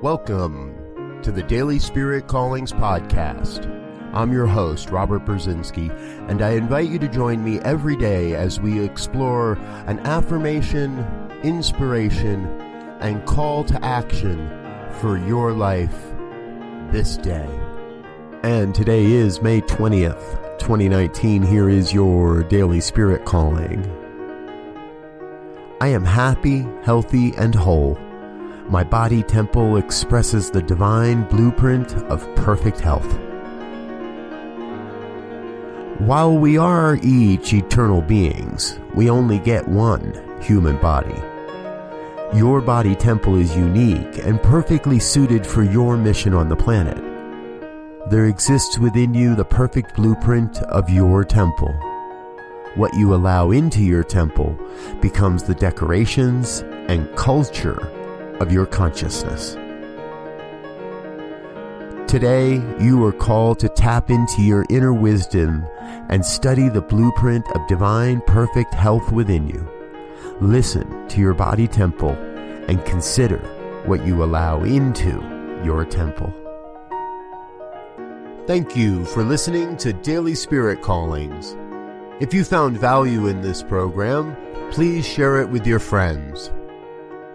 Welcome to the Daily Spirit Callings Podcast. I'm your host, Robert Brzezinski, and I invite you to join me every day as we explore an affirmation, inspiration, and call to action for your life this day. And today is May 20th, 2019. Here is your Daily Spirit Calling. I am happy, healthy, and whole. My body temple expresses the divine blueprint of perfect health. While we are each eternal beings, we only get one human body. Your body temple is unique and perfectly suited for your mission on the planet. There exists within you the perfect blueprint of your temple. What you allow into your temple becomes the decorations and culture of your consciousness. Today, you are called to tap into your inner wisdom and study the blueprint of divine perfect health within you. Listen to your body temple and consider what you allow into your temple. Thank you for listening to Daily Spirit Callings. If you found value in this program, please share it with your friends.